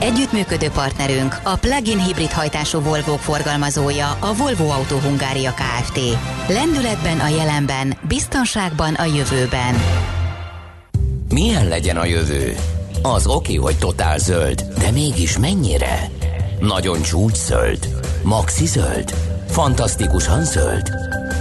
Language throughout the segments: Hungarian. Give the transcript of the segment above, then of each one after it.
Együttműködő partnerünk a plug-in hibrid hajtású Volvo forgalmazója a Volvo Auto Hungária Kft. Lendületben a jelenben, biztonságban a jövőben. Milyen legyen a jövő? Az oké, hogy totál zöld, de mégis mennyire? Nagyon csúcs zöld? Maxi zöld? Fantasztikusan zöld?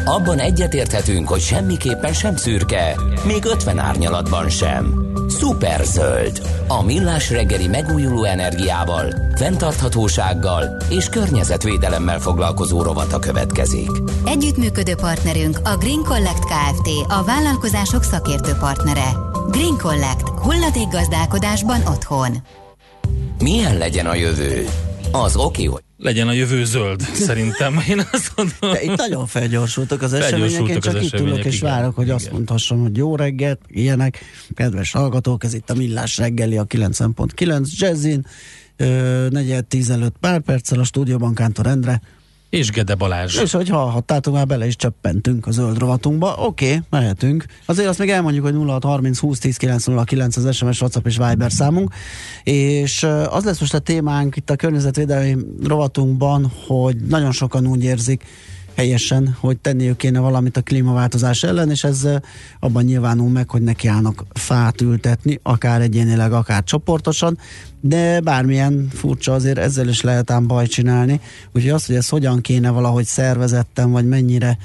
Abban egyetérthetünk, hogy semmiképpen sem szürke, még 50 árnyalatban sem. Szuper zöld. A millás reggeli megújuló energiával, fenntarthatósággal és környezetvédelemmel foglalkozó rovata következik. Együttműködő partnerünk a Green Collect Kft. A vállalkozások szakértő partnere. Green Collect. Hulladék gazdálkodásban otthon. Milyen legyen a jövő? Az oké, hogy legyen a jövő zöld, szerintem. Én azt mondom. De itt nagyon felgyorsultak az események, én csak itt ülök és igen, várok, hogy igen. azt mondhassam, hogy jó reggelt, ilyenek. Kedves hallgatók, ez itt a Millás reggeli a 9.9 Jazzin, negyed 15 pár perccel a stúdióban Kántor Endre, és Gede Balázs. És hogy hallhattátok, már bele is csöppentünk a zöld rovatunkba. Oké, okay, mehetünk. Azért azt még elmondjuk, hogy 0630 20 10 909 az SMS, WhatsApp és Viber számunk. És az lesz most a témánk itt a környezetvédelmi rovatunkban, hogy nagyon sokan úgy érzik, helyesen, hogy tenniük kéne valamit a klímaváltozás ellen, és ez abban nyilvánul meg, hogy nekiállnak fát ültetni, akár egyénileg, akár csoportosan, de bármilyen furcsa azért ezzel is lehet ám baj csinálni, úgyhogy az, hogy ez hogyan kéne valahogy szervezetten, vagy mennyire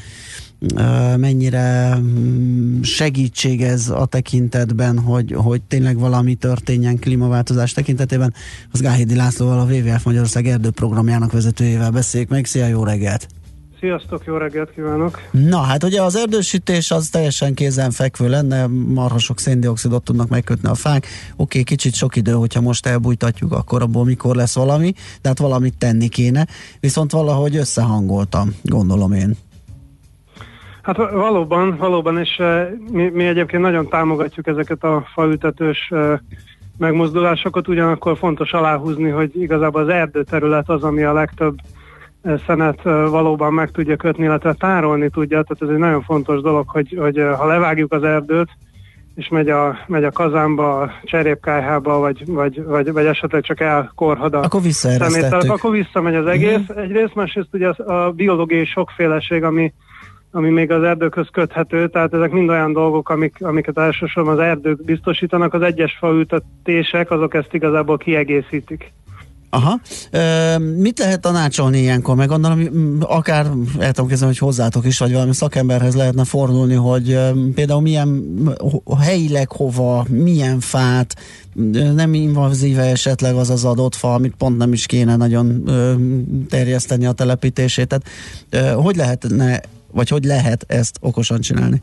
mennyire mm, segítség ez a tekintetben, hogy, hogy tényleg valami történjen klímaváltozás tekintetében, az Gáhidi Lászlóval a WWF Magyarország erdőprogramjának vezetőjével beszéljük meg. Szia, jó reggelt! Sziasztok, jó reggelt kívánok! Na hát ugye az erdősítés az teljesen kézenfekvő lenne, marha sok széndiokszidot tudnak megkötni a fák. Oké, okay, kicsit sok idő, hogyha most elbújtatjuk, akkor abból mikor lesz valami, de hát valamit tenni kéne, viszont valahogy összehangoltam, gondolom én. Hát valóban, valóban, és uh, mi, mi egyébként nagyon támogatjuk ezeket a faültetős uh, megmozdulásokat, ugyanakkor fontos aláhúzni, hogy igazából az erdőterület az, ami a legtöbb szenet valóban meg tudja kötni, illetve tárolni tudja, tehát ez egy nagyon fontos dolog, hogy, hogy ha levágjuk az erdőt, és megy a, megy a kazánba, a cserépkájhába, vagy, vagy, vagy, vagy esetleg csak elkorhad a akkor szemét, akkor visszamegy az egész. Uh-huh. Egyrészt, másrészt ugye a, a biológiai sokféleség, ami, ami még az erdőkhöz köthető, tehát ezek mind olyan dolgok, amik, amiket elsősorban az erdők biztosítanak, az egyes faültetések, azok ezt igazából kiegészítik. Aha. E, mit lehet tanácsolni ilyenkor? Meg gondolom, akár el tudom kezdeni, hogy hozzátok is, vagy valami szakemberhez lehetne fordulni, hogy például milyen helyileg hova, milyen fát, nem invazíve esetleg az az adott fa, amit pont nem is kéne nagyon terjeszteni a telepítését. Tehát hogy lehetne, vagy hogy lehet ezt okosan csinálni?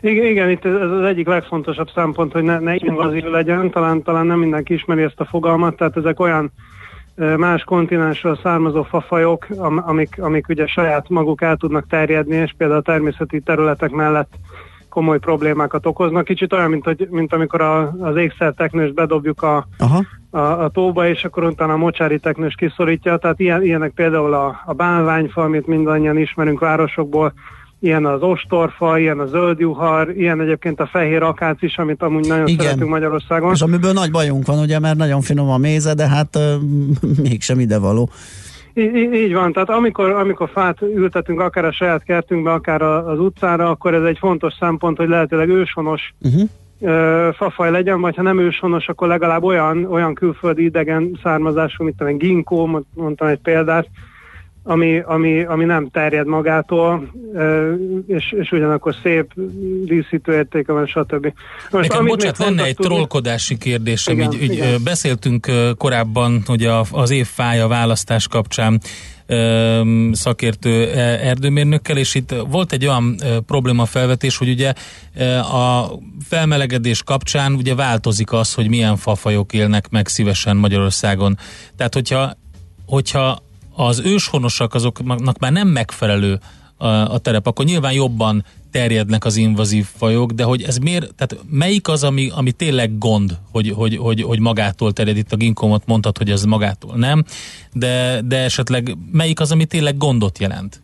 Igen, igen, itt ez az egyik legfontosabb szempont, hogy ne, ne invazív legyen, talán, talán nem mindenki ismeri ezt a fogalmat, tehát ezek olyan más kontinensről származó fafajok, amik, amik ugye saját maguk el tudnak terjedni, és például a természeti területek mellett komoly problémákat okoznak. Kicsit olyan, mint, hogy, mint amikor a, az ékszerteknőst bedobjuk a, a, a tóba, és akkor utána a mocsári teknős kiszorítja. Tehát ilyen, ilyenek például a, a bálványfa, amit mindannyian ismerünk városokból, ilyen az ostorfa, ilyen a zöldjuhar, ilyen egyébként a fehér akác is, amit amúgy nagyon Igen. szeretünk Magyarországon. És amiből nagy bajunk van, ugye, mert nagyon finom a méze, de hát uh, mégsem idevaló. Így, így van, tehát amikor, amikor fát ültetünk akár a saját kertünkbe, akár az utcára, akkor ez egy fontos szempont, hogy lehetőleg őshonos uh-huh. fafaj legyen, vagy ha nem őshonos, akkor legalább olyan, olyan külföldi idegen származású, mint a ginkó, mondtam egy példát, ami, ami, ami nem terjed magától, és, és ugyanakkor szép díszítő értéke van, stb. Most, Nekem, bocsánat, lenne egy tudni... trollkodási kérdésem. Igen, így, igen. Így, beszéltünk korábban, hogy a, az év fája választás kapcsán szakértő erdőmérnökkel, és itt volt egy olyan probléma felvetés, hogy ugye a felmelegedés kapcsán ugye változik az, hogy milyen fafajok élnek meg szívesen Magyarországon. Tehát hogyha, hogyha az őshonosak azoknak már nem megfelelő a, a terep, akkor nyilván jobban terjednek az invazív fajok, de hogy ez miért, tehát melyik az, ami, ami tényleg gond, hogy, hogy, hogy, hogy magától terjed, itt a ginkomot mondtad, hogy ez magától nem, de, de esetleg melyik az, ami tényleg gondot jelent?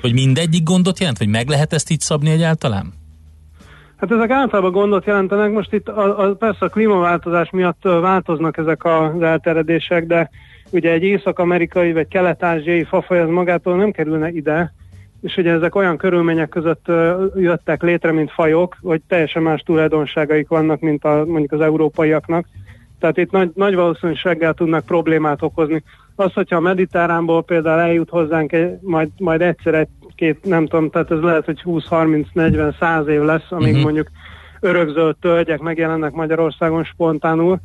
Hogy mindegyik gondot jelent, vagy meg lehet ezt így szabni egyáltalán? Hát ezek általában gondot jelentenek. Most itt a, a, persze a klímaváltozás miatt változnak ezek az elteredések, de ugye egy észak-amerikai vagy kelet-ázsiai fafaj az magától nem kerülne ide, és ugye ezek olyan körülmények között jöttek létre, mint fajok, hogy teljesen más tulajdonságaik vannak, mint a, mondjuk az európaiaknak. Tehát itt nagy, nagy valószínűséggel tudnak problémát okozni. Az, hogyha a mediterránból például eljut hozzánk egy, majd, majd egyszer egy-két, nem tudom, tehát ez lehet, hogy 20-30-40-100 év lesz, amíg uh-huh. mondjuk örökzöld tölgyek megjelennek Magyarországon spontánul,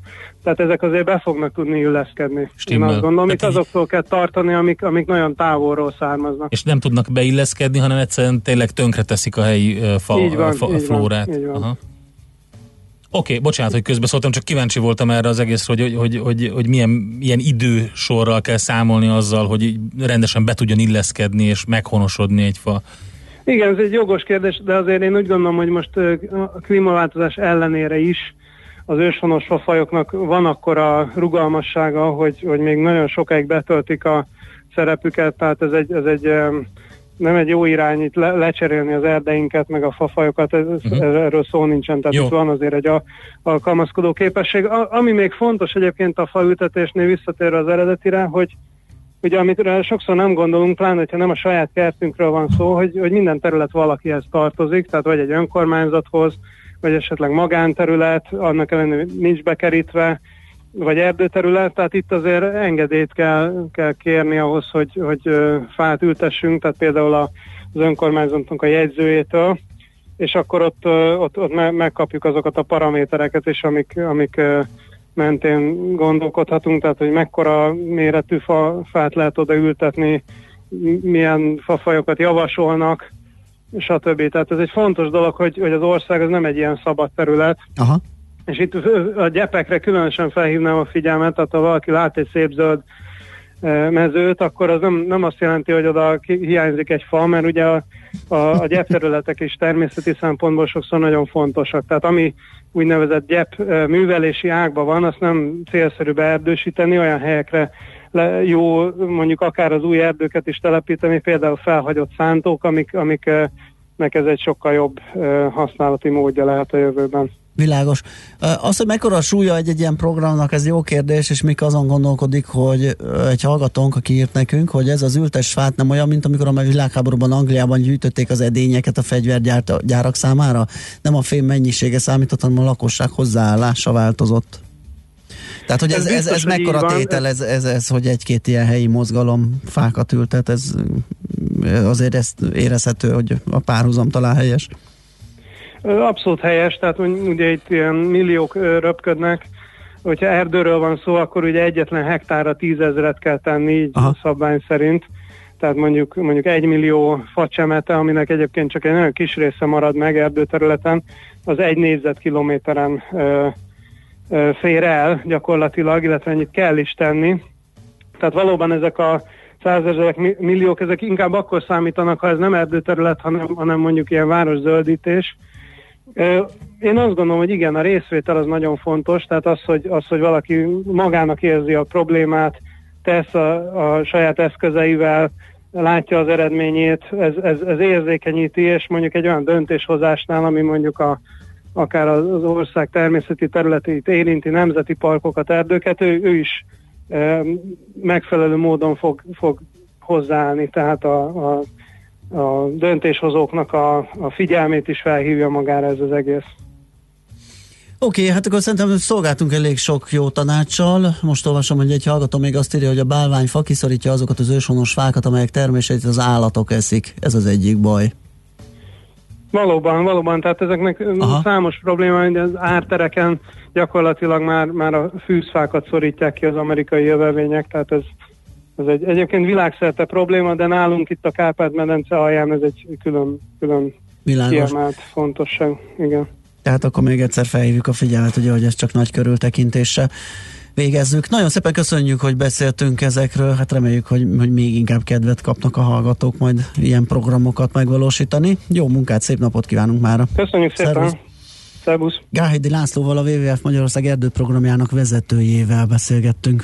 tehát ezek azért be fognak tudni illeszkedni. Stimmel. Én azt gondolom, itt azoktól kell tartani, amik, amik nagyon távolról származnak. És nem tudnak beilleszkedni, hanem egyszerűen tényleg tönkreteszik a helyi uh, fa, így van, fa, így flórát. Van, így van. Aha. Oké, okay, bocsánat, hogy közbeszóltam, csak kíváncsi voltam erre az egészre, hogy, hogy, hogy, hogy milyen, milyen idősorral kell számolni azzal, hogy rendesen be tudjon illeszkedni és meghonosodni egy fa. Igen, ez egy jogos kérdés, de azért én úgy gondolom, hogy most a klímaváltozás ellenére is az őshonos fafajoknak van akkor a rugalmassága, hogy, hogy még nagyon sokáig betöltik a szerepüket, tehát ez egy, ez egy nem egy jó irány itt le, lecserélni az erdeinket, meg a fafajokat, ez, uh-huh. erről szó nincsen, tehát jó. itt van azért egy a, alkalmazkodó képesség. A, ami még fontos egyébként a faültetésnél visszatérve az eredetire, hogy ugye amit sokszor nem gondolunk, pláne, hogyha nem a saját kertünkről van szó, hogy, hogy minden terület valakihez tartozik, tehát vagy egy önkormányzathoz, vagy esetleg magánterület, annak ellenére nincs bekerítve, vagy erdőterület, tehát itt azért engedélyt kell, kell kérni ahhoz, hogy, hogy fát ültessünk, tehát például az önkormányzatunk a jegyzőjétől, és akkor ott, ott, ott megkapjuk azokat a paramétereket is, amik, amik mentén gondolkodhatunk, tehát hogy mekkora méretű fa, fát lehet oda ültetni, milyen fafajokat javasolnak, stb. Tehát ez egy fontos dolog, hogy, hogy az ország az nem egy ilyen szabad terület. Aha. És itt a gyepekre különösen felhívnám a figyelmet, tehát ha valaki lát egy szép zöld mezőt, akkor az nem, nem azt jelenti, hogy oda hiányzik egy fa, mert ugye a, a, a gyepterületek is természeti szempontból sokszor nagyon fontosak. Tehát ami úgynevezett gyep művelési ágban van, azt nem célszerű beerdősíteni, olyan helyekre le, jó mondjuk akár az új erdőket is telepíteni, például felhagyott szántók, amik, amiknek ez egy sokkal jobb használati módja lehet a jövőben. Világos. Az, hogy mekkora a súlya egy, egy ilyen programnak, ez jó kérdés, és mik azon gondolkodik, hogy egy hallgatónk, aki írt nekünk, hogy ez az ültes fát nem olyan, mint amikor a világháborúban Angliában gyűjtötték az edényeket a fegyvergyárak számára. Nem a fém mennyisége számított, hanem a lakosság hozzáállása változott. Tehát, hogy ez, ez, ez, ez mekkora tétel, ez, ez, ez, hogy egy-két ilyen helyi mozgalom fákat ültet, ez azért ezt érezhető, hogy a párhuzam talán helyes. Abszolút helyes, tehát ugye itt ilyen milliók röpködnek, hogyha erdőről van szó, akkor ugye egyetlen hektára tízezeret kell tenni, így Aha. szabvány szerint. Tehát mondjuk, mondjuk egy millió facsemete, aminek egyébként csak egy nagyon kis része marad meg erdőterületen, az egy négyzetkilométeren ö, ö, fér el gyakorlatilag, illetve ennyit kell is tenni. Tehát valóban ezek a százezerek, milliók, ezek inkább akkor számítanak, ha ez nem erdőterület, hanem, hanem mondjuk ilyen városzöldítés, én azt gondolom, hogy igen, a részvétel az nagyon fontos, tehát az, hogy, az, hogy valaki magának érzi a problémát, tesz a, a saját eszközeivel, látja az eredményét, ez, ez, ez érzékenyíti, és mondjuk egy olyan döntéshozásnál, ami mondjuk a, akár az ország természeti területét érinti, nemzeti parkokat, erdőket, ő, ő is e, megfelelő módon fog, fog hozzáállni, tehát a, a a döntéshozóknak a, a figyelmét is felhívja magára ez az egész. Oké, okay, hát akkor szerintem szolgáltunk elég sok jó tanácssal. Most olvasom, hogy egy hallgató még azt írja, hogy a bálványfa kiszorítja azokat az őshonos fákat, amelyek termését az állatok eszik. Ez az egyik baj. Valóban, valóban, tehát ezeknek Aha. számos probléma, hogy az ártereken gyakorlatilag már, már a fűzfákat szorítják ki az amerikai jövevények, tehát ez ez egy egyébként világszerte probléma, de nálunk itt a Kárpát-medence alján ez egy külön, külön kiemelt fontosság. Igen. Tehát akkor még egyszer felhívjuk a figyelmet, ugye, hogy ez csak nagy körültekintése végezzük. Nagyon szépen köszönjük, hogy beszéltünk ezekről, hát reméljük, hogy, hogy még inkább kedvet kapnak a hallgatók majd ilyen programokat megvalósítani. Jó munkát, szép napot kívánunk már. Köszönjük szépen! Szervusz. Szervusz. Gáhidi Lászlóval a WWF Magyarország erdőprogramjának vezetőjével beszélgettünk.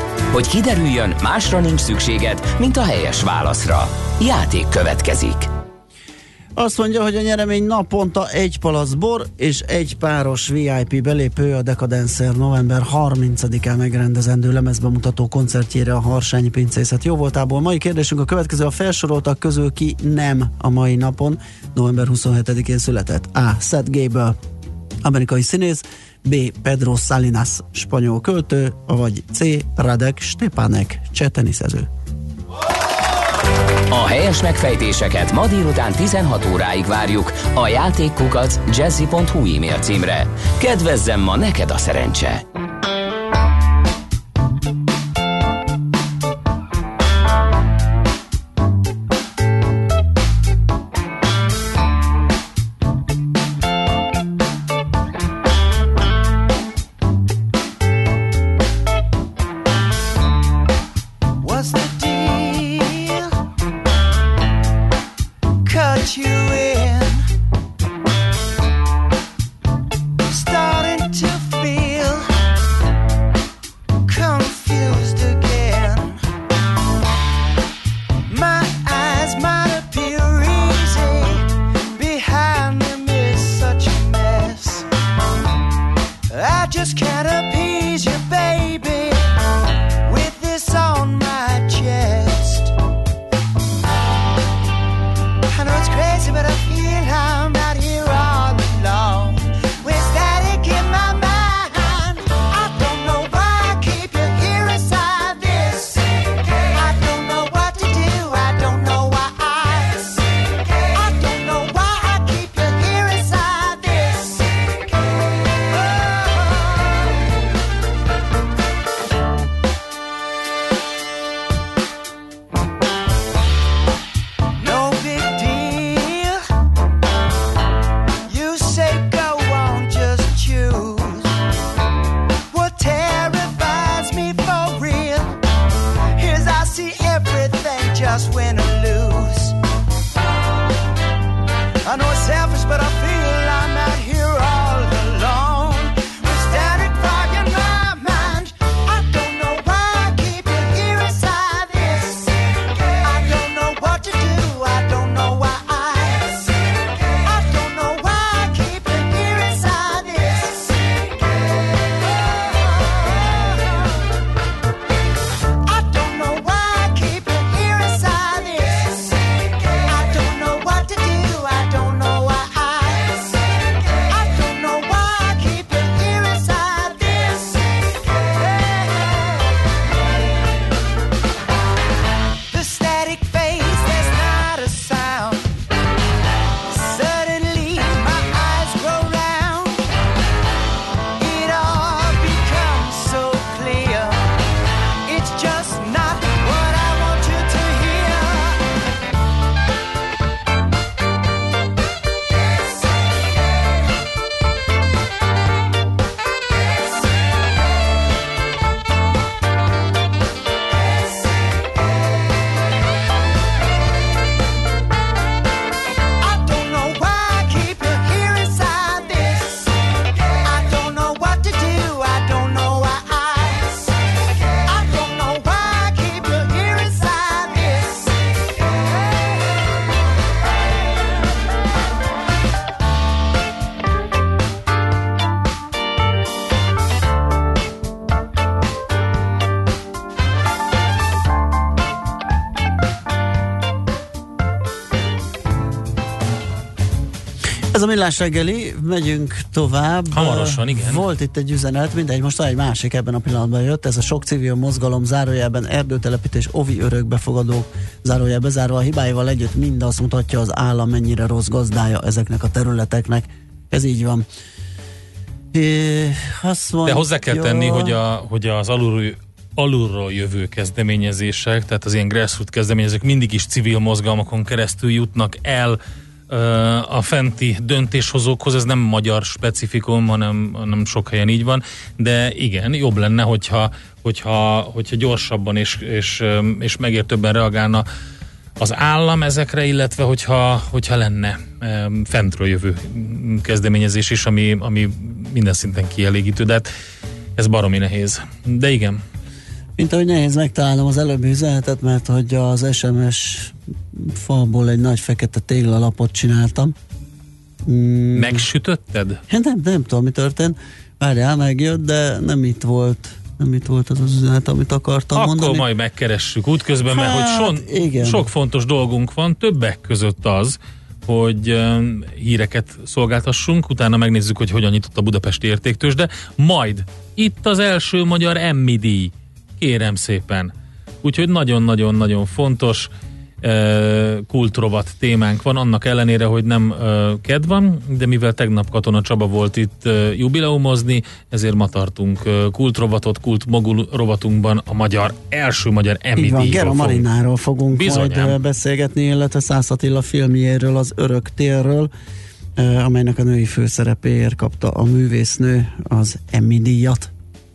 Hogy kiderüljön, másra nincs szükséged, mint a helyes válaszra. Játék következik. Azt mondja, hogy a nyeremény naponta egy palac bor és egy páros VIP belépő a Decadencer november 30-án megrendezendő lemezbemutató koncertjére a Harsányi Pincészet jó voltából. Mai kérdésünk a következő, a felsoroltak közül ki nem a mai napon, november 27-én született. A. Seth Gable, amerikai színész, B. Pedro Salinas, spanyol költő, vagy C. Radek Stepanek, cseh teniszező. A helyes megfejtéseket ma délután 16 óráig várjuk a játékkukac jazzy.hu e-mail címre. Kedvezzem ma neked a szerencse! Millás reggeli, megyünk tovább. Hamarosan, igen. Volt itt egy üzenet, mindegy, most egy másik ebben a pillanatban jött. Ez a sok civil mozgalom zárójelben erdőtelepítés ovi örökbefogadó zárójelbe zárva a hibáival együtt mind azt mutatja az állam mennyire rossz gazdája ezeknek a területeknek. Ez így van. É, azt mondja, De hozzá kell tenni, hogy, a, hogy az alulról, alulról jövő kezdeményezések, tehát az ilyen grassroots kezdeményezések mindig is civil mozgalmakon keresztül jutnak el a fenti döntéshozókhoz, ez nem magyar specifikum, hanem, hanem sok helyen így van, de igen, jobb lenne, hogyha, hogyha, hogyha gyorsabban és, és, és megértőbben reagálna az állam ezekre, illetve hogyha, hogyha lenne fentről jövő kezdeményezés is, ami, ami minden szinten kielégítő, de hát ez baromi nehéz. De igen. Mint ahogy nehéz megtalálnom az előbbi üzenetet, mert hogy az SMS falból egy nagy fekete téglalapot csináltam. Mm. Megsütötted? Hát nem, nem tudom, mi történt. Várjál, megjött, de nem itt volt nem itt volt az az üzenet, amit akartam Akkor mondani. Akkor majd megkeressük útközben, hát, mert hogy son, igen. sok fontos dolgunk van, többek között az, hogy híreket szolgáltassunk, utána megnézzük, hogy hogyan nyitott a budapesti értéktős, de majd itt az első magyar Emmi díj. Kérem szépen. Úgyhogy nagyon-nagyon-nagyon fontos kultrovat témánk van, annak ellenére, hogy nem ked van, de mivel tegnap Katona Csaba volt itt jubileumozni, ezért ma tartunk kultrovatot, kult mogul rovatunkban a magyar, első magyar Emmy Így van, Gera Marináról fogunk Bizonyám. majd beszélgetni, illetve Szász Attila filmjéről, az Örök térről, amelynek a női főszerepéért kapta a művésznő az Emmy díjat.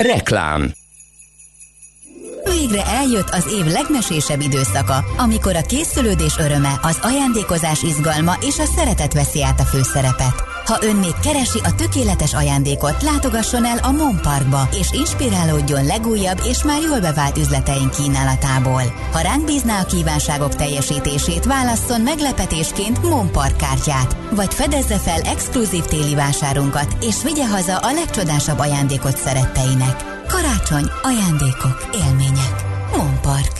Reklám Végre eljött az év legmesésebb időszaka, amikor a készülődés öröme, az ajándékozás izgalma és a szeretet veszi át a főszerepet. Ha ön még keresi a tökéletes ajándékot, látogasson el a Mon Parkba, és inspirálódjon legújabb és már jól bevált üzleteink kínálatából. Ha ránk bízná a kívánságok teljesítését, válasszon meglepetésként Mon Park kártyát, vagy fedezze fel exkluzív téli vásárunkat, és vigye haza a legcsodásabb ajándékot szeretteinek. Karácsony, ajándékok, élmények. Monpark. Let's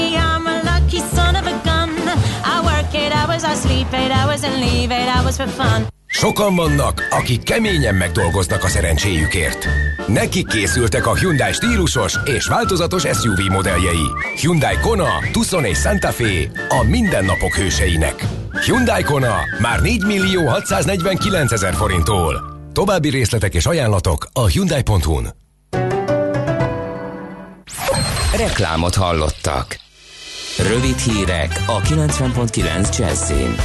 hours, I sleep eight hours and leave eight hours for fun. Sokan vannak, akik keményen megdolgoznak a szerencséjükért. Nekik készültek a Hyundai stílusos és változatos SUV modelljei. Hyundai Kona, Tucson és Santa Fe a mindennapok hőseinek. Hyundai Kona már 4 millió 649 ezer forinttól. További részletek és ajánlatok a Hyundai.hu-n. Reklámot hallottak. Rövid hírek a 90.9 Jazzin.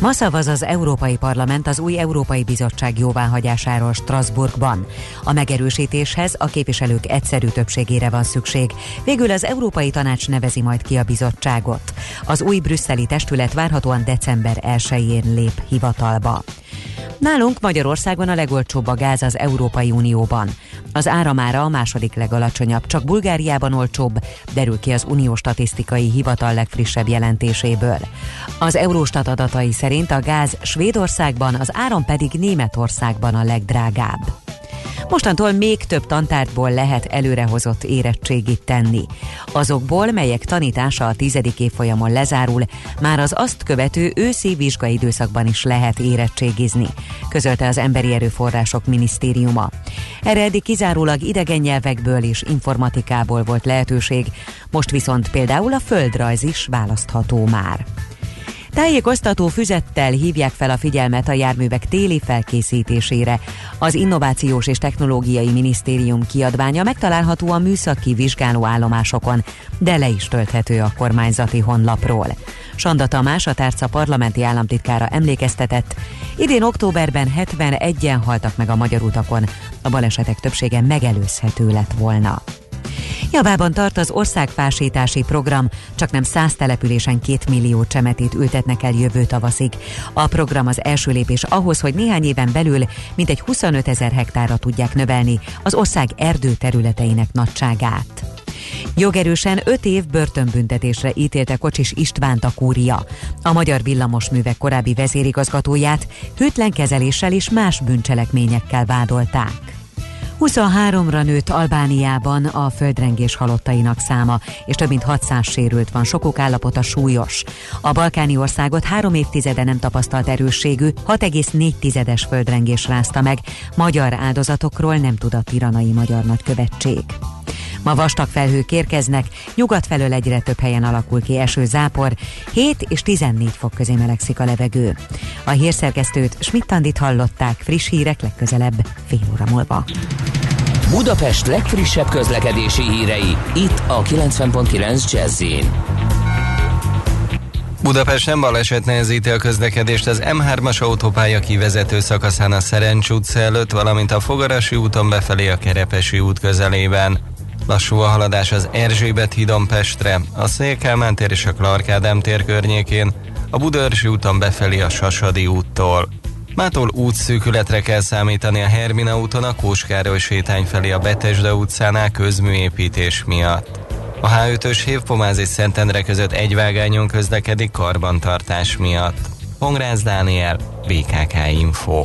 Ma szavaz az Európai Parlament az új Európai Bizottság jóváhagyásáról Strasbourgban. A megerősítéshez a képviselők egyszerű többségére van szükség. Végül az Európai Tanács nevezi majd ki a bizottságot. Az új brüsszeli testület várhatóan december 1-én lép hivatalba. Nálunk Magyarországon a legolcsóbb a gáz az Európai Unióban. Az áramára a második legalacsonyabb, csak Bulgáriában olcsóbb, derül ki az Unió Statisztikai Hivatal legfrissebb jelentéséből. Az Eurostat adatai szerint a gáz Svédországban, az áram pedig Németországban a legdrágább. Mostantól még több tantárgyból lehet előrehozott érettségit tenni. Azokból, melyek tanítása a tizedik évfolyamon lezárul, már az azt követő őszi vizsgaidőszakban is lehet érettségizni, közölte az Emberi Erőforrások Minisztériuma. Erre eddig kizárólag idegen nyelvekből és informatikából volt lehetőség, most viszont például a földrajz is választható már. Tájékoztató füzettel hívják fel a figyelmet a járművek téli felkészítésére. Az Innovációs és Technológiai Minisztérium kiadványa megtalálható a műszaki vizsgáló állomásokon, de le is tölthető a kormányzati honlapról. Sanda Tamás, a tárca parlamenti államtitkára emlékeztetett, idén októberben 71-en haltak meg a magyar utakon, a balesetek többsége megelőzhető lett volna. Javában tart az országfásítási program, csak nem száz településen két millió csemetét ültetnek el jövő tavaszig. A program az első lépés ahhoz, hogy néhány éven belül mintegy 25 ezer hektárra tudják növelni az ország erdőterületeinek nagyságát. Jogerősen 5 év börtönbüntetésre ítélte Kocsis Istvánt a kúria. A Magyar Villamosművek korábbi vezérigazgatóját hűtlen kezeléssel és más bűncselekményekkel vádolták. 23-ra nőtt Albániában a földrengés halottainak száma, és több mint 600 sérült van, sokuk állapota súlyos. A balkáni országot három évtizede nem tapasztalt erősségű, 6,4-es földrengés rázta meg. Magyar áldozatokról nem tudott iranai magyar nagykövetség. Ma vastag felhők érkeznek, nyugat felől egyre több helyen alakul ki eső zápor, 7 és 14 fok közé melegszik a levegő. A hírszerkesztőt Schmidt-Tandit hallották, friss hírek legközelebb fél óra múlva. Budapest legfrissebb közlekedési hírei, itt a 90.9 jazz Budapest nem baleset nehezíti a közlekedést az M3-as autópálya kivezető szakaszán a Szerencs utca előtt, valamint a Fogarasi úton befelé a Kerepesi út közelében. Lassú a haladás az Erzsébet hídon Pestre, a Szélkálmán tér és a Clark Ádám tér környékén, a Budaörsi úton befelé a Sasadi úttól. Mától útszűkületre kell számítani a Hermina úton a Kóskároly sétány felé a Betesda utcánál közműépítés miatt. A H5-ös Hévpomáz Szentendre között egy vágányon közlekedik karbantartás miatt. Pongrász Dániel, BKK Info.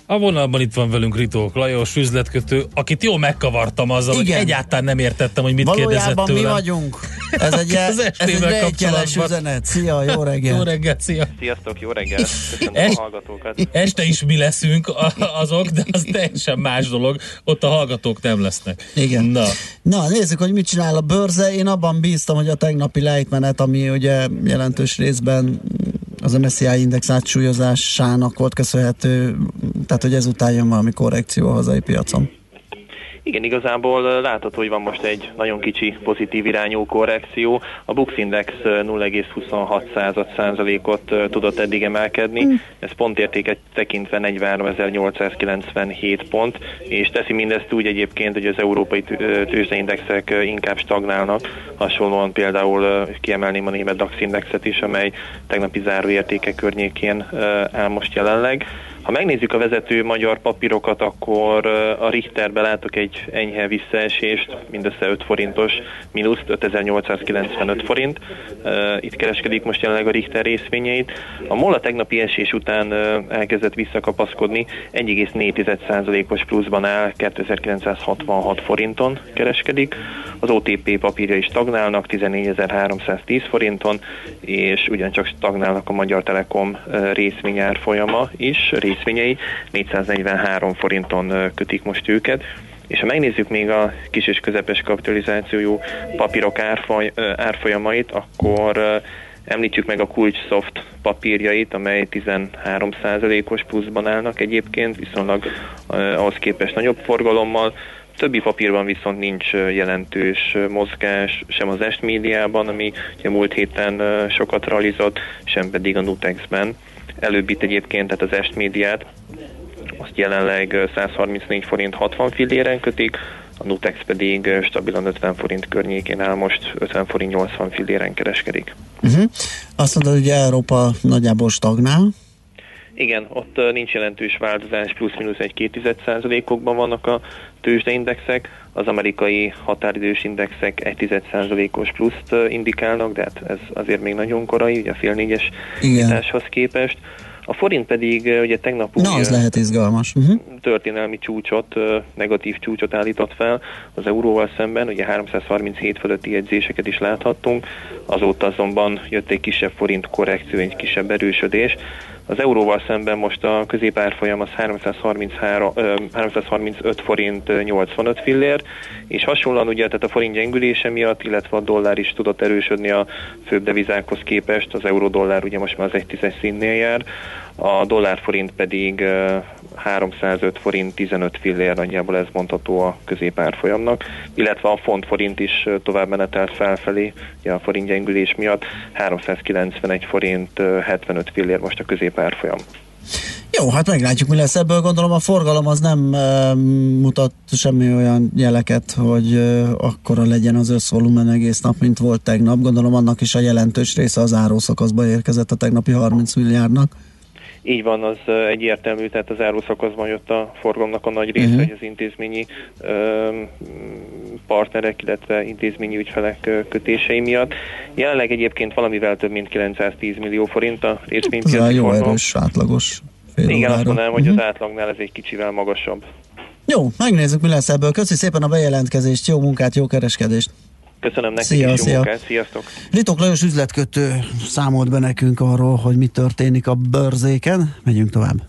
A vonalban itt van velünk Ritók Lajos, üzletkötő, akit jól megkavartam azzal, Igen. hogy egyáltalán nem értettem, hogy mit Valójában kérdezett tőlem. mi vagyunk. Ez egy, ez egy egyjeles üzenet. Szia, jó reggelt. Jó reggelt, szia. Sziasztok, jó reggelt. Köszönöm es, a hallgatókat. Este is mi leszünk azok, de az teljesen más dolog. Ott a hallgatók nem lesznek. Igen. Na. Na, nézzük, hogy mit csinál a bőrze. Én abban bíztam, hogy a tegnapi lejtmenet, ami ugye jelentős részben az MSCI index átsúlyozásának volt köszönhető, tehát hogy ezután jön valami korrekció a hazai piacon. Igen, igazából látható, hogy van most egy nagyon kicsi pozitív irányú korrekció. A Bux Index 0,26 százalékot tudott eddig emelkedni, mm. ez pontértéket tekintve 43.897 pont, és teszi mindezt úgy egyébként, hogy az európai tőzsdeindexek inkább stagnálnak, hasonlóan például kiemelném a német DAX indexet is, amely tegnapi záróértéke környékén áll most jelenleg. Ha megnézzük a vezető magyar papírokat, akkor a Richterbe látok egy enyhe visszaesést, mindössze 5 forintos, mínusz 5895 forint. Itt kereskedik most jelenleg a Richter részvényeit. A MOL a tegnapi esés után elkezdett visszakapaszkodni, 1,4%-os pluszban áll, 2966 forinton kereskedik. Az OTP papírja is stagnálnak, 14.310 forinton, és ugyancsak stagnálnak a Magyar Telekom részvényár folyama is, részvényei, 443 forinton kötik most őket. És ha megnézzük még a kis és közepes kapitalizációjú papírok árfoly, árfolyamait, akkor említjük meg a Kulcs Soft papírjait, amely 13%-os pluszban állnak egyébként, viszonylag ahhoz képest nagyobb forgalommal. Többi papírban viszont nincs jelentős mozgás, sem az est médiában, ami ugye múlt héten sokat realizott, sem pedig a Nutexben. Előbb itt egyébként, tehát az est médiát, azt jelenleg 134 forint 60 filléren kötik, a Nutex pedig stabilan 50 forint környékén áll, most 50 forint 80 filléren kereskedik. Uh-huh. Azt mondod, hogy Európa nagyjából stagnál? Igen, ott nincs jelentős változás, plusz-minusz egy 2 százalékokban vannak a tőzsdeindexek, az amerikai határidős indexek egy 10 százalékos pluszt indikálnak, de hát ez azért még nagyon korai, ugye a fél négyes képest. A forint pedig ugye tegnap Na, az lehet izgalmas. Uh-huh. történelmi csúcsot, negatív csúcsot állított fel az euróval szemben, ugye 337 fölötti jegyzéseket is láthattunk, azóta azonban jött egy kisebb forint korrekció, egy kisebb erősödés, az euróval szemben most a középárfolyam az 333, 335 forint 85 fillér, és hasonlóan ugye tehát a forint gyengülése miatt, illetve a dollár is tudott erősödni a főbb devizákhoz képest, az euró-dollár ugye most már az 1,10 színnél jár, a dollár-forint pedig 305 forint 15 fillér nagyjából ez mondható a középárfolyamnak, illetve a font-forint is tovább menetelt felfelé, ugye a forint gyengülés miatt 391 forint 75 fillér most a középárfolyam. Jó, hát meglátjuk, mi lesz ebből. Gondolom a forgalom az nem e, mutat semmi olyan jeleket, hogy e, akkora legyen az összvolumen egész nap, mint volt tegnap. Gondolom annak is a jelentős része az árószakaszba érkezett a tegnapi 30 milliárdnak. Így van, az egyértelmű, tehát az áruszakaszban jött a forgalomnak a nagy része, uh-huh. hogy az intézményi ö, partnerek, illetve intézményi ügyfelek kötései miatt. Jelenleg egyébként valamivel több mint 910 millió forint a részvénypiaci Ez jó forgalom. erős, átlagos. Igen, azt mondanám, hogy uh-huh. az átlagnál ez egy kicsivel magasabb. Jó, megnézzük, mi lesz ebből. Köszi szépen a bejelentkezést, jó munkát, jó kereskedést! Köszönöm nektek szia, is, szia. munkát, sziasztok! Ritok Lajos üzletkötő számolt be nekünk arról, hogy mi történik a bőrzéken. Megyünk tovább.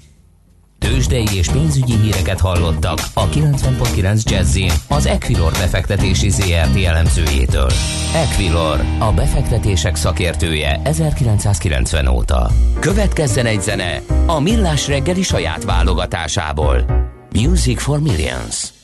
Tőzsdei és pénzügyi híreket hallottak a 90.9 jazz az Equilor befektetési ZRT elemzőjétől. Equilor, a befektetések szakértője 1990 óta. Következzen egy zene a Millás reggeli saját válogatásából. Music for Millions.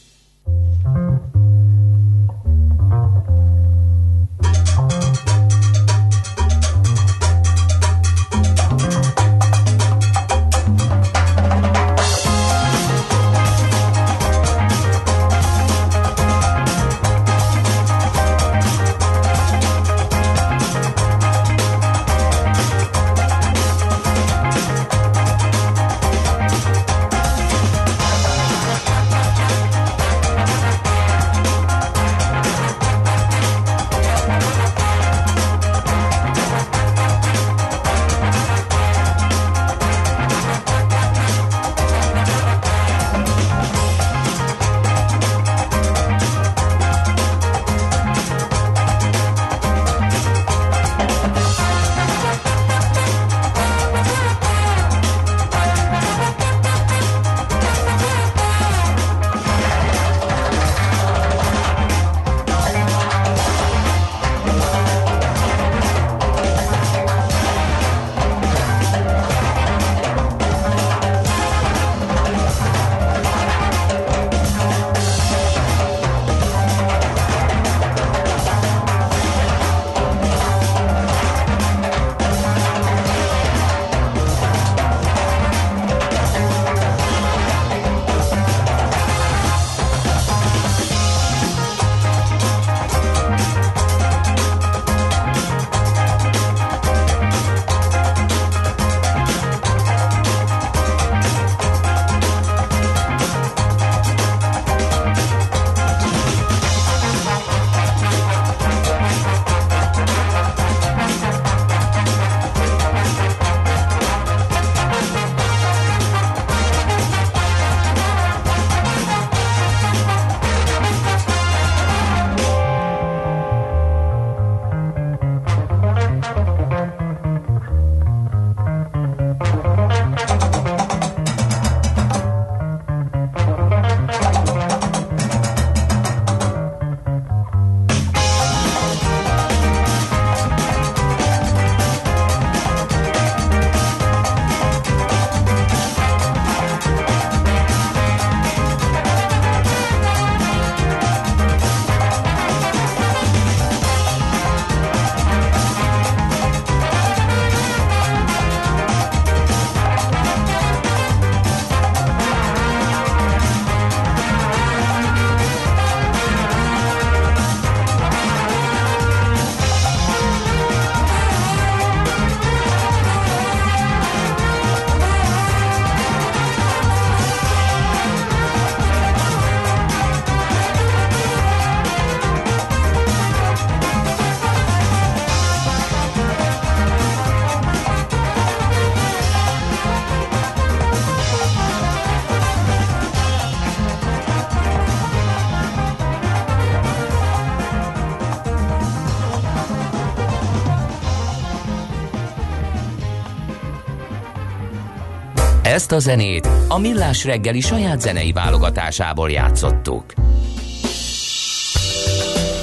Ezt a zenét a Millás reggeli saját zenei válogatásából játszottuk.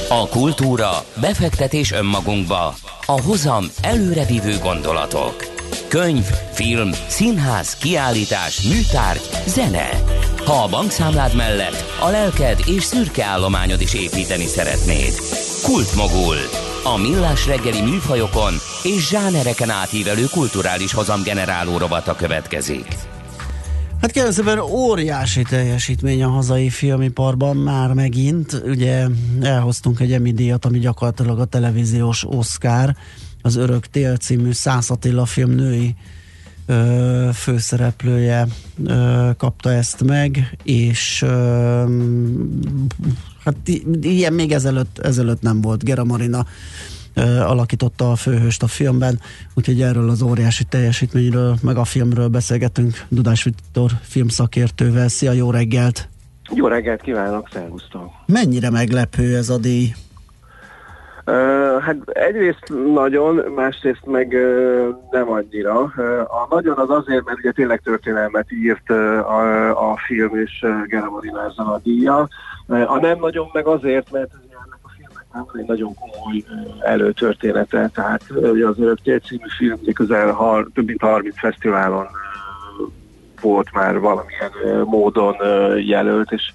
A kultúra, befektetés önmagunkba, a hozam előrevívő gondolatok. Könyv, film, színház, kiállítás, műtárgy, zene. Ha a bankszámlád mellett a lelked és szürke állományod is építeni szeretnéd. Kultmogul. A millás reggeli műfajokon és zsánereken átívelő kulturális hozamgeneráló rovata következik. Hát kérlek szépen óriási teljesítmény a hazai filmiparban már megint. Ugye elhoztunk egy Emmy díjat, ami gyakorlatilag a televíziós Oscar, az Örök Tél című Szász Attila film női ö, főszereplője ö, kapta ezt meg, és ö, hát ilyen még ezelőtt, ezelőtt nem volt. Gera Marina alakította a főhőst a filmben, úgyhogy erről az óriási teljesítményről, meg a filmről beszélgetünk Dudás Viktor filmszakértővel. Szia, jó reggelt! Jó reggelt kívánok, szervusztok! Mennyire meglepő ez a díj? Uh, hát egyrészt nagyon, másrészt meg uh, nem annyira. Uh, a nagyon az azért, mert ugye tényleg történelmet írt uh, a, a film és uh, Gera Marina ezzel a díja. Uh, a nem nagyon meg azért, mert van egy nagyon komoly előtörténete, tehát ugye az Öröktér című film közel har, több mint 30 fesztiválon volt már valamilyen módon jelölt, és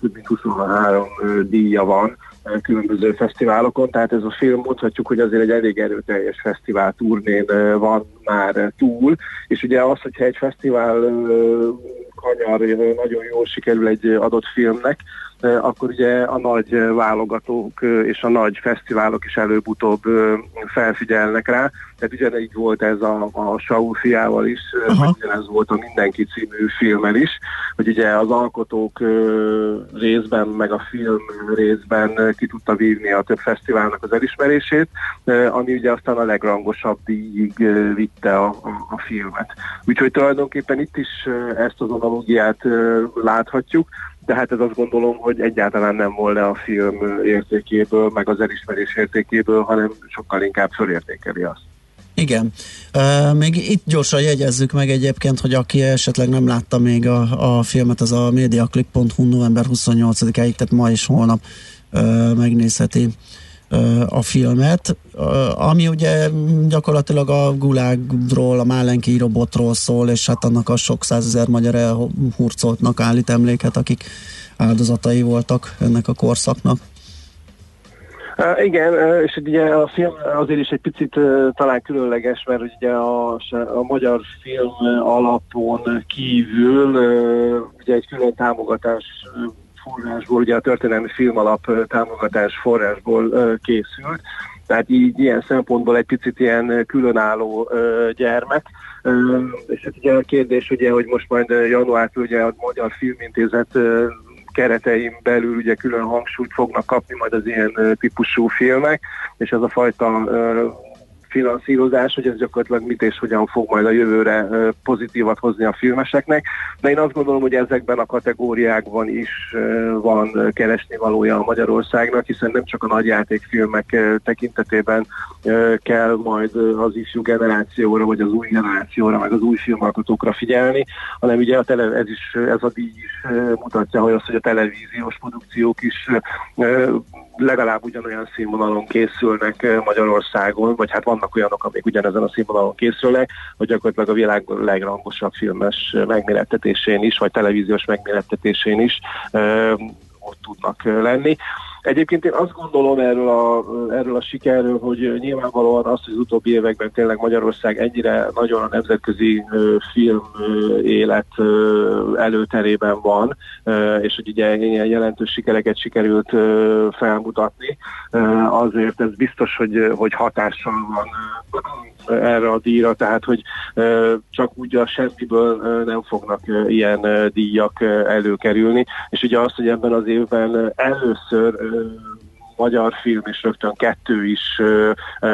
több mint 23 díja van különböző fesztiválokon, tehát ez a film mondhatjuk, hogy azért egy elég erőteljes fesztivál turnén van már túl, és ugye az, hogyha egy fesztivál kanyar nagyon jól sikerül egy adott filmnek, akkor ugye a nagy válogatók és a nagy fesztiválok is előbb-utóbb felfigyelnek rá. Tehát ugyanígy volt ez a, a Saul fiával is, ugyanez volt a Mindenki című filmmel is, hogy ugye az alkotók részben, meg a film részben ki tudta vívni a több fesztiválnak az elismerését, ami ugye aztán a legrangosabb díjig vitte a, a, a filmet. Úgyhogy tulajdonképpen itt is ezt az analógiát láthatjuk, de hát ez azt gondolom, hogy egyáltalán nem volna a film értékéből, meg az elismerés értékéből, hanem sokkal inkább fölértékeli azt. Igen. Uh, még itt gyorsan jegyezzük meg egyébként, hogy aki esetleg nem látta még a, a filmet, az a mediaclip.hu november 28-áig, tehát ma és holnap uh, megnézheti a filmet, ami ugye gyakorlatilag a gulágról, a Málenki robotról szól, és hát annak a sok százezer magyar elhurcoltnak állít emléket, akik áldozatai voltak ennek a korszaknak. Igen, és ugye a film azért is egy picit talán különleges, mert ugye a, a magyar film alapon kívül ugye egy külön támogatás forrásból, ugye a történelmi filmalap támogatás forrásból készült, tehát így ilyen szempontból egy picit ilyen különálló gyermek. És hát ugye a kérdés ugye, hogy most majd januártól ugye a Magyar Filmintézet keretein belül ugye külön hangsúlyt fognak kapni majd az ilyen típusú filmek, és ez a fajta finanszírozás, hogy ez gyakorlatilag mit és hogyan fog majd a jövőre pozitívat hozni a filmeseknek. De én azt gondolom, hogy ezekben a kategóriákban is van keresni valója a Magyarországnak, hiszen nem csak a nagyjátékfilmek tekintetében kell majd az ifjú generációra, vagy az új generációra, meg az új filmalkotókra figyelni, hanem ugye a tele, ez, is, ez a díj is mutatja, hogy az, hogy a televíziós produkciók is legalább ugyanolyan színvonalon készülnek Magyarországon, vagy hát vannak olyanok, amik ugyanezen a színvonalon készülnek, hogy gyakorlatilag a világ legrangosabb filmes megmérettetésén is, vagy televíziós megmérettetésén is ott tudnak lenni. Egyébként én azt gondolom erről a, erről a sikerről, hogy nyilvánvalóan azt, hogy az utóbbi években tényleg Magyarország ennyire nagyon a nemzetközi film élet előterében van, és hogy ugye ilyen jelentős sikereket sikerült felmutatni, azért ez biztos, hogy, hogy hatással van erre a díjra, tehát hogy csak úgy a semmiből nem fognak ilyen díjak előkerülni, és ugye azt, hogy ebben az évben először magyar film, és rögtön kettő is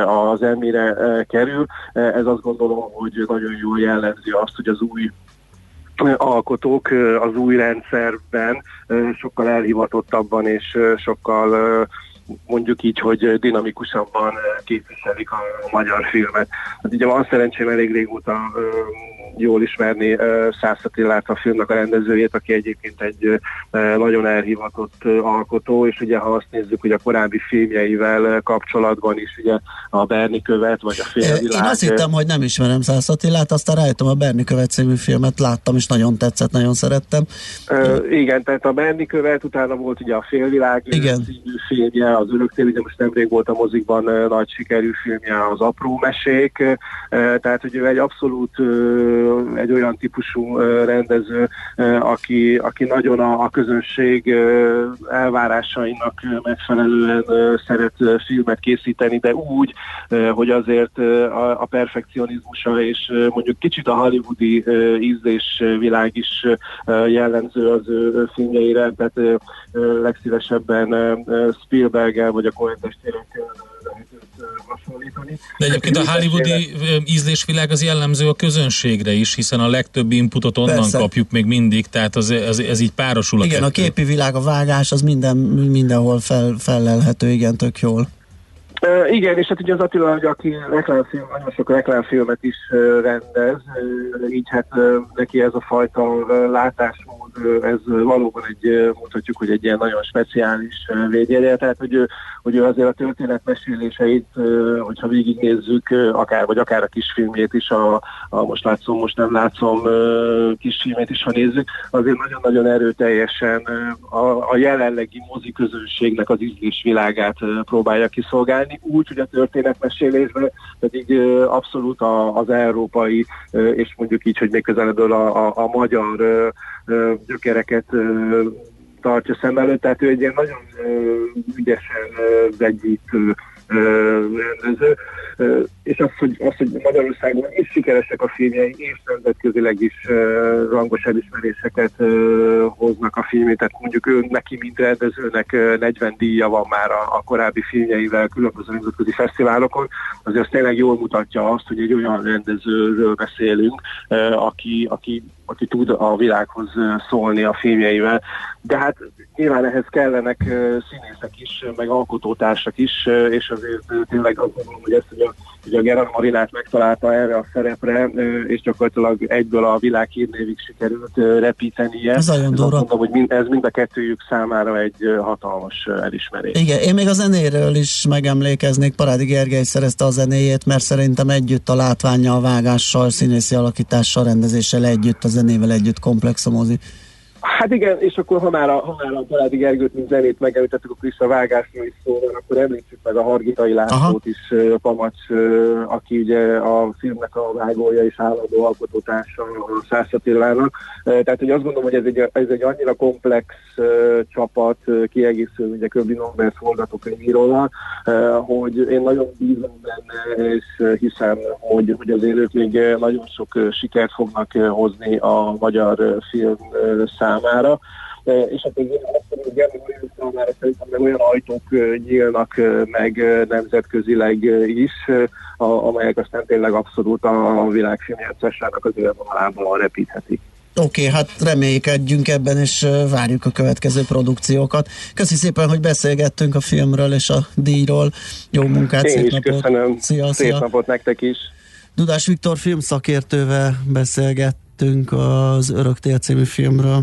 az Emmire kerül. Ez azt gondolom, hogy nagyon jól jellemzi azt, hogy az új alkotók az új rendszerben sokkal elhivatottabban és sokkal mondjuk így, hogy dinamikusabban képviselik a magyar filmet. Hát ugye van szerencsém elég régóta jól ismerni Szász Attilát, a filmnek a rendezőjét, aki egyébként egy nagyon elhivatott alkotó, és ugye ha azt nézzük, hogy a korábbi filmjeivel kapcsolatban is ugye a Berni követ, vagy a félvilág. Én azt hittem, hogy nem ismerem Szász Attilát, aztán rájöttem a Berni követ című filmet, láttam, és nagyon tetszett, nagyon szerettem. Igen, tehát a Berni követ, utána volt ugye a félvilág igen. című filmje, az Öröktér, ugye most nemrég volt a mozikban nagy sikerű filmje, az Apró Mesék, tehát hogy ő egy abszolút egy olyan típusú rendező, aki, aki nagyon a, a közönség elvárásainak megfelelően szeret filmet készíteni, de úgy, hogy azért a, a perfekcionizmusa és mondjuk kicsit a hollywoodi ízlésvilág is jellemző az ő filmjeire, tehát legszívesebben Spielberg-el vagy a Coen testvérekkel hasonlítani. De egyébként a hollywoodi ízlésvilág az jellemző a közönségre is, hiszen a legtöbb inputot onnan Persze. kapjuk még mindig, tehát az, az, ez így párosul a Igen, kettő. a képi világ, a vágás, az minden, mindenhol fel, felelhető, igen, tök jól. Uh, igen, és hát ugye az Attila, hogy aki reklámfilm, nagyon sok reklámfilmet is uh, rendez, uh, így hát neki ez a fajta látásmód, ez valóban egy, mondhatjuk, hogy egy ilyen nagyon speciális védjegye, tehát hogy, hogy azért a történet meséléseit, hogyha végignézzük, akár, vagy akár a kisfilmjét is, a, a most látszom, most nem látszom kisfilmét is, ha nézzük, azért nagyon-nagyon erőteljesen a, a jelenlegi mozi közönségnek az ízlésvilágát próbálja kiszolgálni, úgy, hogy a történetmesélésben pedig abszolút az európai, és mondjuk így, hogy még közelebből a, a, a magyar gyökereket tartja szem előtt, tehát ő egy ilyen nagyon ügyesen vegyítő rendező, és az, hogy, az, hogy Magyarországon is sikeresek a filmjei, és nemzetközileg is rangos elismeréseket hoznak a filmét, tehát mondjuk ő neki, mint rendezőnek 40 díja van már a, a korábbi filmjeivel különböző nemzetközi fesztiválokon, azért az tényleg jól mutatja azt, hogy egy olyan rendezőről beszélünk, aki, aki aki tud a világhoz szólni a filmjeivel. De hát nyilván ehhez kellenek színészek is, meg alkotótársak is, és azért tényleg azt gondolom, hogy ezt ugye, ugye a Gerard Marinát megtalálta erre a szerepre, és gyakorlatilag egyből a világ hírnévig sikerült repítenie. Ez nagyon durva. Mondom, hogy mind, ez mind a kettőjük számára egy hatalmas elismerés. Igen, én még a zenéről is megemlékeznék. Parádi Gergely szerezte a zenéjét, mert szerintem együtt a látványa, a vágással, színészi alakítással, rendezéssel együtt, a zenével együtt komplex a mozi. Hát igen, és akkor ha már a, ha már a Paládi Gergőt, mint zenét megemlítettük, akkor is a vágásra is szó van, akkor említsük meg a Hargitai Lászlót is, Pamacs, aki ugye a filmnek a vágója és állandó alkotótársa a Szász Attilának. Tehát, hogy azt gondolom, hogy ez egy, ez egy annyira komplex csapat, kiegészül ugye Köbli Norbert forgatókönyvíróval, hogy én nagyon bízom benne, és hiszem, hogy, hogy azért ők még nagyon sok sikert fognak hozni a magyar film szám számára, és hát az abszolút Germán számára szerintem meg olyan ajtók nyílnak meg nemzetközileg is, amelyek aztán tényleg abszolút a világ filmjátszásának az élvonalában repíthetik. Oké, okay, hát reménykedjünk ebben, és várjuk a következő produkciókat. Köszi szépen, hogy beszélgettünk a filmről és a díjról. Jó munkát, Én szép is napot. köszönöm. Szia, szép szia. napot nektek is. Dudás Viktor filmszakértővel beszélgettünk az Öröktél című filmről.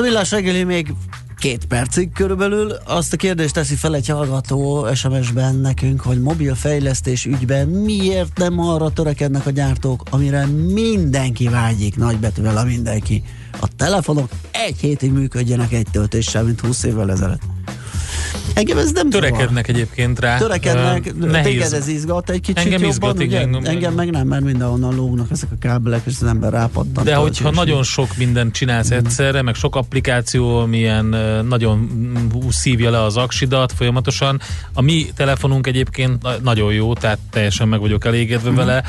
Millás reggeli még két percig körülbelül. Azt a kérdést teszi fel egy hallgató SMS-ben nekünk, hogy mobil fejlesztés ügyben miért nem arra törekednek a gyártók, amire mindenki vágyik, nagybetűvel a mindenki. A telefonok egy hétig működjenek egy töltéssel, mint 20 évvel ezelőtt. Engem ez nem Törekednek zavar. egyébként rá. Törekednek, uh, nehéz. téged ez izgat egy kicsit Engem jobban, izgat, ugye? igen. Engem meg nem, mert mindenhonnan lógnak ezek a kábelek, és az ember rápattan. De hogyha nagyon sok mindent csinálsz mm. egyszerre, meg sok applikáció, amilyen nagyon szívja le az aksidat folyamatosan. A mi telefonunk egyébként nagyon jó, tehát teljesen meg vagyok elégedve mm. vele.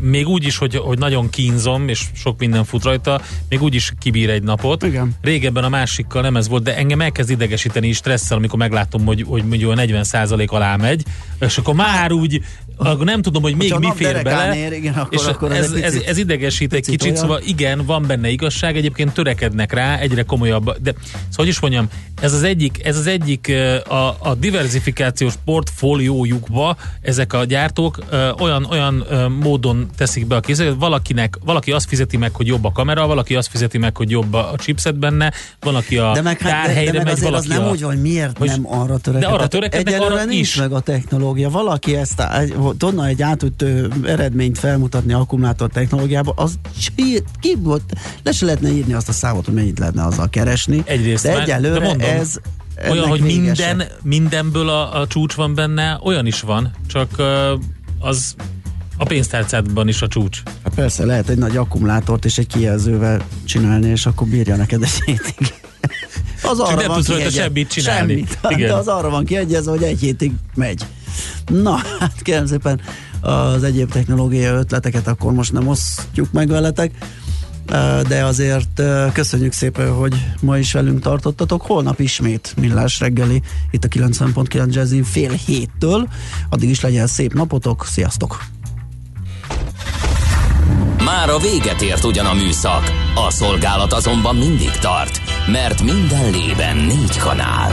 Még úgy is, hogy, hogy nagyon kínzom, és sok minden fut rajta, még úgy is kibír egy napot. Igen. Régebben a másikkal nem ez volt, de engem elkezd idegesíteni is stresszel, amikor meglátom, hogy, hogy mondjuk 40% alá megy, és akkor már úgy akkor nem tudom, hogy még Hogyha mi fér bele, ér, igen, akkor, és akkor ez, ez, ez, ez idegesít egy kicsit, olyan. szóval igen, van benne igazság, egyébként törekednek rá, egyre komolyabb, de szóval hogy is mondjam, ez az egyik, ez az egyik a, a diversifikációs portfóliójukba ezek a gyártók ö, olyan, olyan ö, módon teszik be a hogy valakinek, valaki azt fizeti meg, hogy jobb a kamera, valaki azt fizeti meg, hogy jobb a chipset benne, valaki a de meg, tárhelyre de, de meg megy, valaki az nem a, úgy, hogy miért hogy, nem arra törekednek. De arra törekednek, arra nincs is. meg a technológia. Valaki ezt a, tudna egy átütő eredményt felmutatni akkumulátor technológiába, az ki volt, le se lehetne írni azt a számot, hogy mennyit lehetne azzal keresni. Egyrészt de egyelőre de mondom, ez olyan, hogy minden, mindenből a, a csúcs van benne, olyan is van, csak az a pénztárcádban is a csúcs. Hát persze, lehet egy nagy akkumulátort és egy kijelzővel csinálni, és akkor bírja neked egy hétig. Az arra Csak nem tudsz rajta semmit csinálni. Semmit. Igen. De az arra van kiegyezve, hogy egy hétig megy. Na, hát kérem szépen az egyéb technológiai ötleteket akkor most nem osztjuk meg veletek, de azért köszönjük szépen, hogy ma is velünk tartottatok. Holnap ismét millás reggeli itt a 90.9 Jazzin fél héttől. Addig is legyen szép napotok, sziasztok! Már a véget ért ugyan a műszak, a szolgálat azonban mindig tart, mert minden lében négy kanál.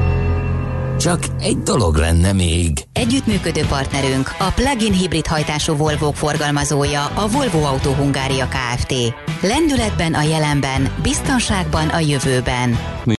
Csak egy dolog lenne még. Együttműködő partnerünk a plug-in hibrid hajtású Volvo forgalmazója a Volvo Autó Hungária Kft. Lendületben a jelenben, biztonságban a jövőben.